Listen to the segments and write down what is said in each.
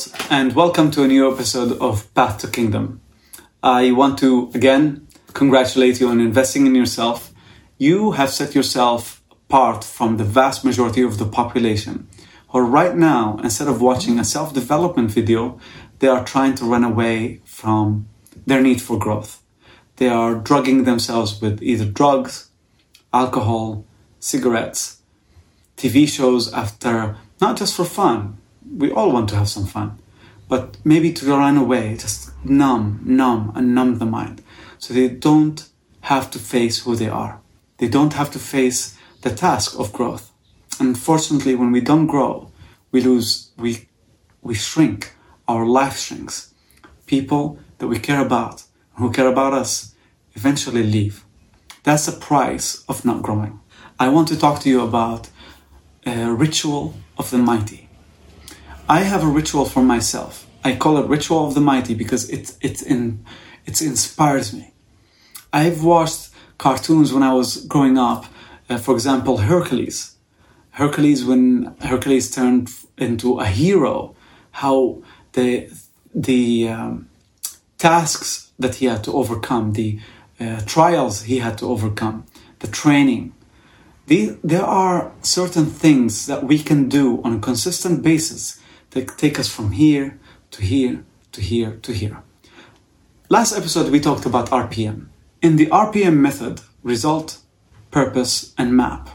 Charles, and welcome to a new episode of Path to Kingdom. I want to again congratulate you on investing in yourself. You have set yourself apart from the vast majority of the population, who right now, instead of watching a self development video, they are trying to run away from their need for growth. They are drugging themselves with either drugs, alcohol, cigarettes, TV shows after not just for fun. We all want to have some fun, but maybe to run away, just numb, numb, and numb the mind so they don't have to face who they are. They don't have to face the task of growth. Unfortunately, when we don't grow, we lose, we, we shrink, our life shrinks. People that we care about, who care about us, eventually leave. That's the price of not growing. I want to talk to you about a ritual of the mighty. I have a ritual for myself. I call it ritual of the mighty because it it in it inspires me. I've watched cartoons when I was growing up. Uh, for example, Hercules. Hercules, when Hercules turned into a hero, how the the um, tasks that he had to overcome, the uh, trials he had to overcome, the training. The, there are certain things that we can do on a consistent basis that take us from here to here to here to here. Last episode, we talked about RPM. In the RPM method, result, purpose, and map.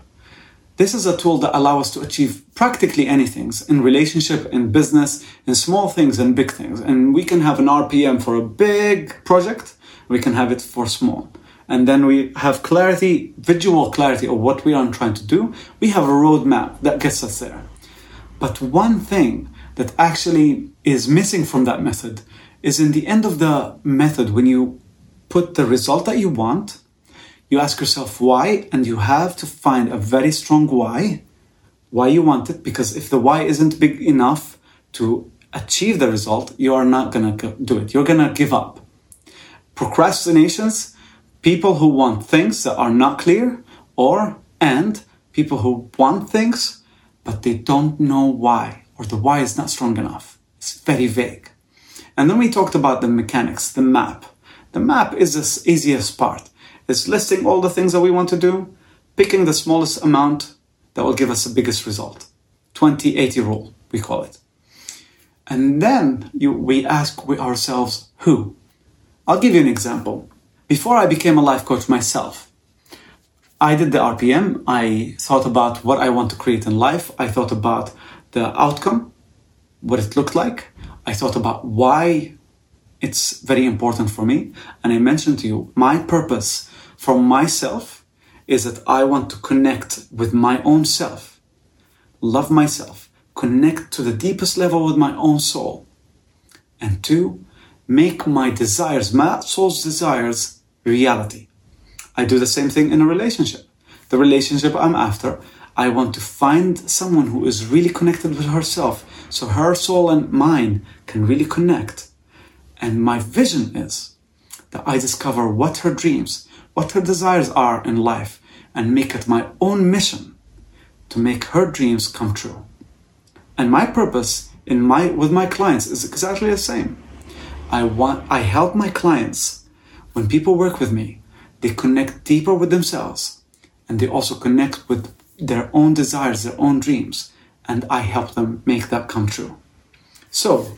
This is a tool that allows us to achieve practically anything in relationship, in business, in small things and big things. And we can have an RPM for a big project, we can have it for small. And then we have clarity, visual clarity of what we are trying to do. We have a roadmap that gets us there. But one thing that actually is missing from that method is in the end of the method, when you put the result that you want you ask yourself why, and you have to find a very strong why, why you want it, because if the why isn't big enough to achieve the result, you are not gonna do it. You're gonna give up. Procrastinations, people who want things that are not clear, or and people who want things but they don't know why, or the why is not strong enough. It's very vague. And then we talked about the mechanics, the map. The map is the easiest part. It's listing all the things that we want to do, picking the smallest amount that will give us the biggest result. 20-80 rule, we call it. And then you, we ask ourselves, who? I'll give you an example. Before I became a life coach myself, I did the RPM. I thought about what I want to create in life. I thought about the outcome, what it looked like. I thought about why it's very important for me. And I mentioned to you, my purpose for myself is that I want to connect with my own self, love myself, connect to the deepest level with my own soul. And two, make my desires, my soul's desires, reality. I do the same thing in a relationship. The relationship I'm after, I want to find someone who is really connected with herself so her soul and mine can really connect. And my vision is that I discover what her dreams, what her desires are in life and make it my own mission to make her dreams come true. And my purpose in my with my clients is exactly the same. I want I help my clients when people work with me, they connect deeper with themselves and they also connect with their own desires, their own dreams, and I help them make that come true. So,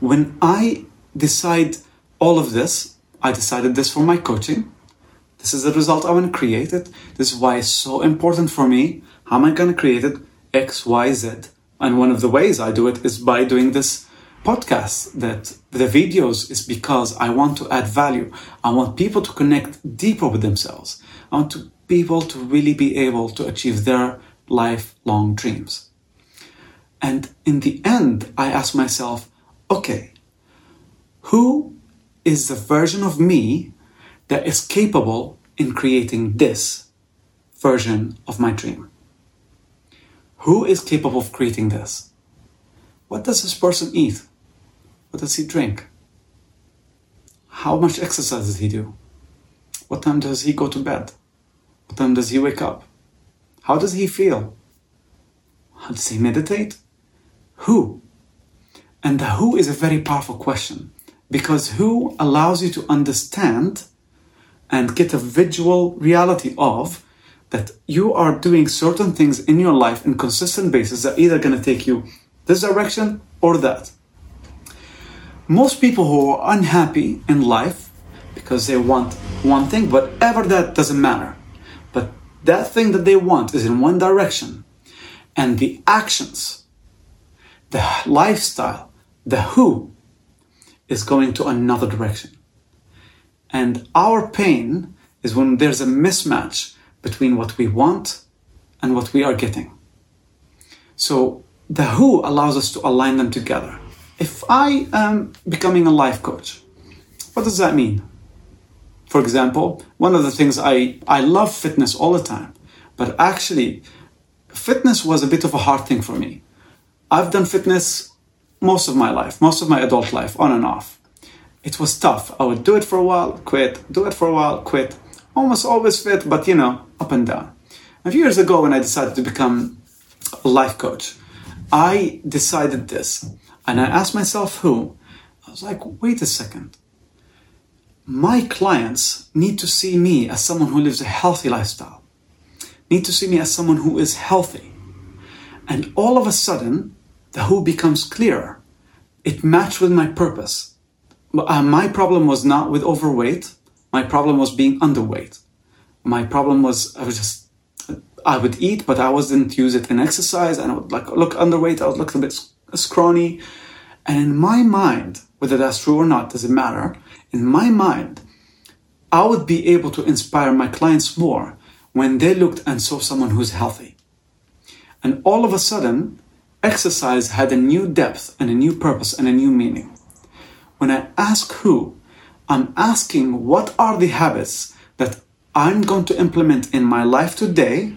when I decide all of this, I decided this for my coaching. This is the result I want to create it. This is why it's so important for me. How am I going to create it? X, Y, Z. And one of the ways I do it is by doing this podcast that the videos is because I want to add value. I want people to connect deeper with themselves. I want to, people to really be able to achieve their lifelong dreams. And in the end, I ask myself, okay, who is the version of me that is capable in creating this version of my dream? Who is capable of creating this? What does this person eat? What does he drink? How much exercise does he do? What time does he go to bed? What time does he wake up? How does he feel? How does he meditate? Who? And the who is a very powerful question because who allows you to understand and get a visual reality of that you are doing certain things in your life in consistent basis that are either going to take you this direction or that. Most people who are unhappy in life because they want one thing, whatever that doesn't matter. But that thing that they want is in one direction. And the actions, the lifestyle, the who is going to another direction. And our pain is when there's a mismatch between what we want and what we are getting. So the who allows us to align them together. If I am becoming a life coach, what does that mean? For example, one of the things I, I love fitness all the time, but actually, fitness was a bit of a hard thing for me. I've done fitness most of my life, most of my adult life, on and off. It was tough. I would do it for a while, quit, do it for a while, quit. Almost always fit, but you know, up and down. A few years ago, when I decided to become a life coach, I decided this and I asked myself who. I was like, wait a second. My clients need to see me as someone who lives a healthy lifestyle, need to see me as someone who is healthy. And all of a sudden, the who becomes clearer. It matched with my purpose. Uh, my problem was not with overweight. My problem was being underweight. My problem was I was just I would eat, but I wasn't use it in exercise, and I would like look underweight. I would look a bit scrawny, and in my mind, whether that's true or not doesn't matter. In my mind, I would be able to inspire my clients more when they looked and saw someone who's healthy. And all of a sudden, exercise had a new depth and a new purpose and a new meaning. When I ask who, I'm asking what are the habits that I'm going to implement in my life today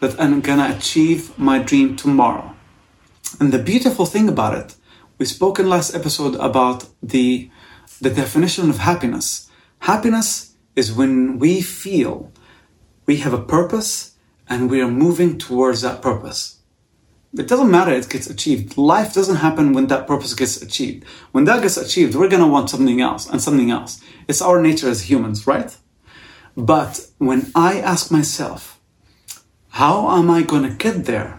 that I'm gonna achieve my dream tomorrow. And the beautiful thing about it, we spoke in last episode about the, the definition of happiness. Happiness is when we feel we have a purpose and we are moving towards that purpose. It doesn't matter, it gets achieved. Life doesn't happen when that purpose gets achieved. When that gets achieved, we're gonna want something else and something else. It's our nature as humans, right? But when I ask myself, how am I going to get there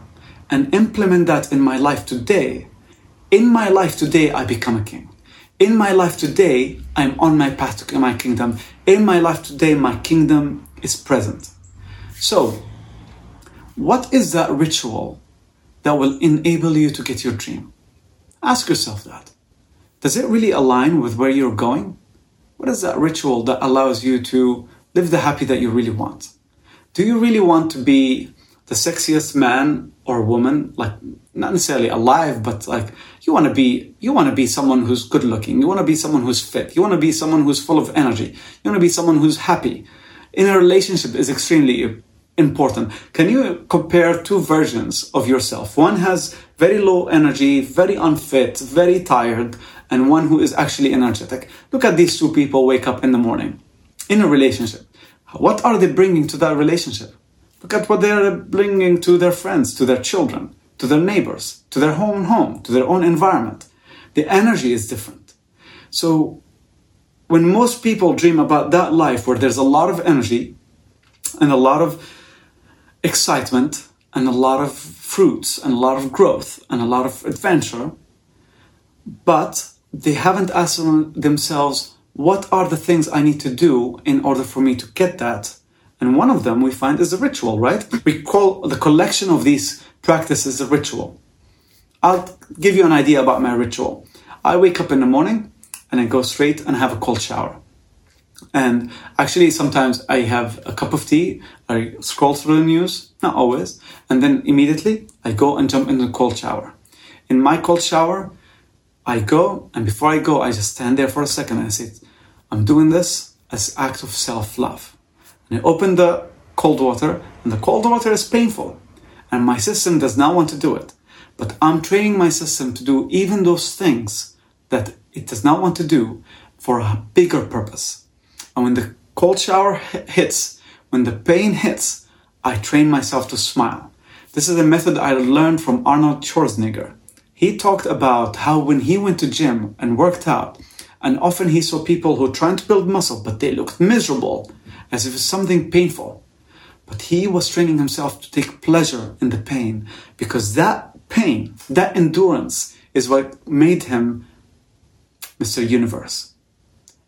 and implement that in my life today? In my life today, I become a king. In my life today, I'm on my path to my kingdom. In my life today, my kingdom is present. So, what is that ritual that will enable you to get your dream? Ask yourself that. Does it really align with where you're going? What is that ritual that allows you to live the happy that you really want? Do you really want to be the sexiest man or woman, like not necessarily alive, but like you want to be, you want to be someone who's good looking. You want to be someone who's fit. You want to be someone who's full of energy. You want to be someone who's happy. In a relationship is extremely important. Can you compare two versions of yourself? One has very low energy, very unfit, very tired, and one who is actually energetic. Look at these two people wake up in the morning in a relationship. What are they bringing to that relationship? Look at what they are bringing to their friends, to their children, to their neighbors, to their own home, to their own environment. The energy is different. So, when most people dream about that life where there's a lot of energy and a lot of excitement and a lot of fruits and a lot of growth and a lot of adventure, but they haven't asked themselves, what are the things I need to do in order for me to get that? And one of them we find is a ritual, right? We call the collection of these practices a ritual. I'll give you an idea about my ritual. I wake up in the morning and I go straight and have a cold shower. And actually, sometimes I have a cup of tea, I scroll through the news, not always, and then immediately I go and jump in the cold shower. In my cold shower, I go, and before I go, I just stand there for a second and I say, I'm doing this as act of self-love. And I open the cold water, and the cold water is painful, and my system does not want to do it. But I'm training my system to do even those things that it does not want to do for a bigger purpose. And when the cold shower hits, when the pain hits, I train myself to smile. This is a method I learned from Arnold Schwarzenegger. he talked about how when he went to gym and worked out, and often he saw people who were trying to build muscle, but they looked miserable, as if it's something painful. But he was training himself to take pleasure in the pain because that pain, that endurance is what made him Mr. Universe.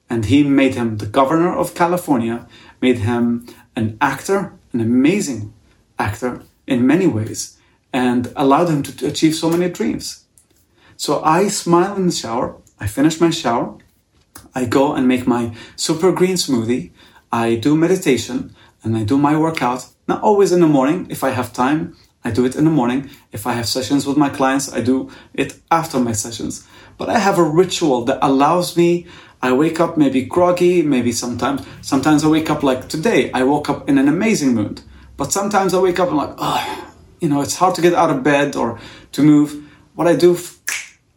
And he made him the governor of California, made him an actor, an amazing actor in many ways, and allowed him to achieve so many dreams. So I smile in the shower, I finish my shower, I go and make my super green smoothie, I do meditation, and I do my workout. Not always in the morning. If I have time, I do it in the morning. If I have sessions with my clients, I do it after my sessions. But I have a ritual that allows me. I wake up maybe groggy, maybe sometimes. Sometimes I wake up like today. I woke up in an amazing mood. But sometimes I wake up and like, oh, you know, it's hard to get out of bed or to move. What I do,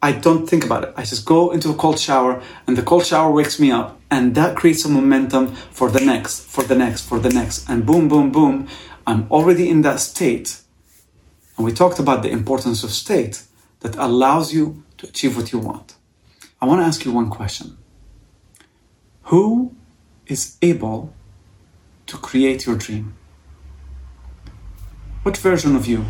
I don't think about it. I just go into a cold shower and the cold shower wakes me up and that creates a momentum for the next, for the next, for the next. And boom, boom, boom, I'm already in that state. And we talked about the importance of state that allows you to achieve what you want. I want to ask you one question Who is able to create your dream? What version of you?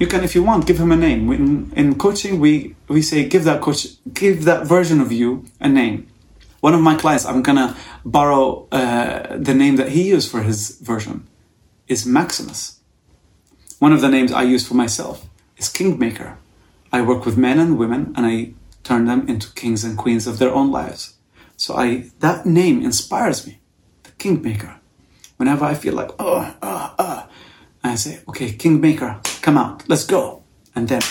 You can, if you want, give him a name. In, in coaching, we, we say give that coach, give that version of you a name one of my clients, I'm gonna borrow uh, the name that he used for his version, is Maximus. One of the names I use for myself is Kingmaker. I work with men and women and I turn them into kings and queens of their own lives. So I that name inspires me, the Kingmaker. Whenever I feel like, oh, oh, oh, I say, okay, Kingmaker, come out, let's go. And then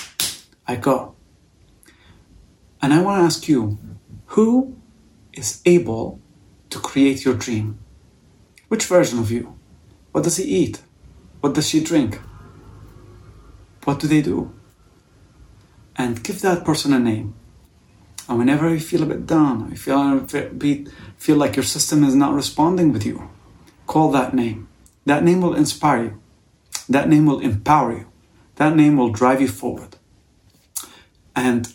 I go. And I want to ask you, who is able to create your dream. Which version of you? What does he eat? What does she drink? What do they do? And give that person a name. And whenever you feel a bit down, you feel, feel like your system is not responding with you, call that name. That name will inspire you. That name will empower you. That name will drive you forward. And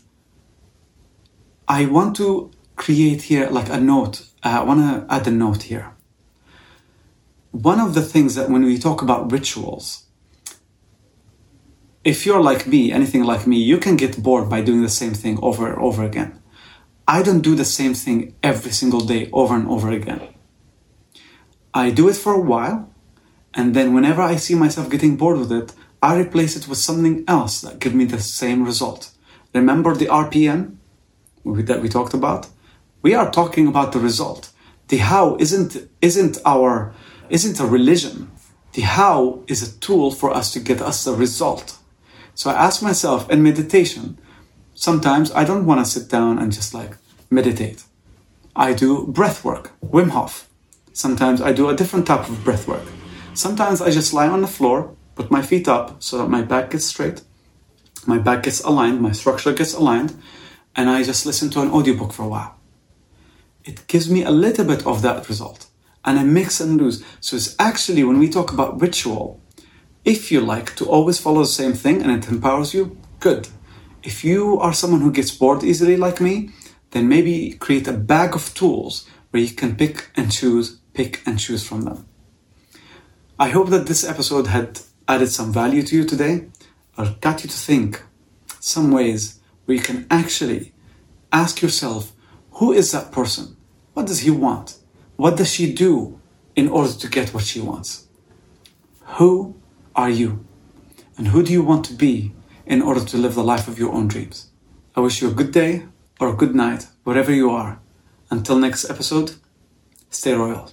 I want to create here like a note. Uh, I want to add a note here. One of the things that when we talk about rituals, if you're like me, anything like me, you can get bored by doing the same thing over and over again. I don't do the same thing every single day over and over again. I do it for a while, and then whenever I see myself getting bored with it, I replace it with something else that gives me the same result. Remember the RPM that we talked about? We are talking about the result. The how isn't isn't our isn't a religion. The how is a tool for us to get us the result. So I ask myself in meditation, sometimes I don't want to sit down and just like meditate. I do breath work, Wim Hof. Sometimes I do a different type of breath work. Sometimes I just lie on the floor, put my feet up so that my back gets straight, my back gets aligned, my structure gets aligned, and I just listen to an audiobook for a while it gives me a little bit of that result and I mix and lose. So it's actually when we talk about ritual, if you like to always follow the same thing and it empowers you, good. If you are someone who gets bored easily like me, then maybe create a bag of tools where you can pick and choose, pick and choose from them. I hope that this episode had added some value to you today or got you to think some ways where you can actually ask yourself who is that person? What does he want? What does she do in order to get what she wants? Who are you? And who do you want to be in order to live the life of your own dreams? I wish you a good day or a good night, wherever you are. Until next episode, stay royal.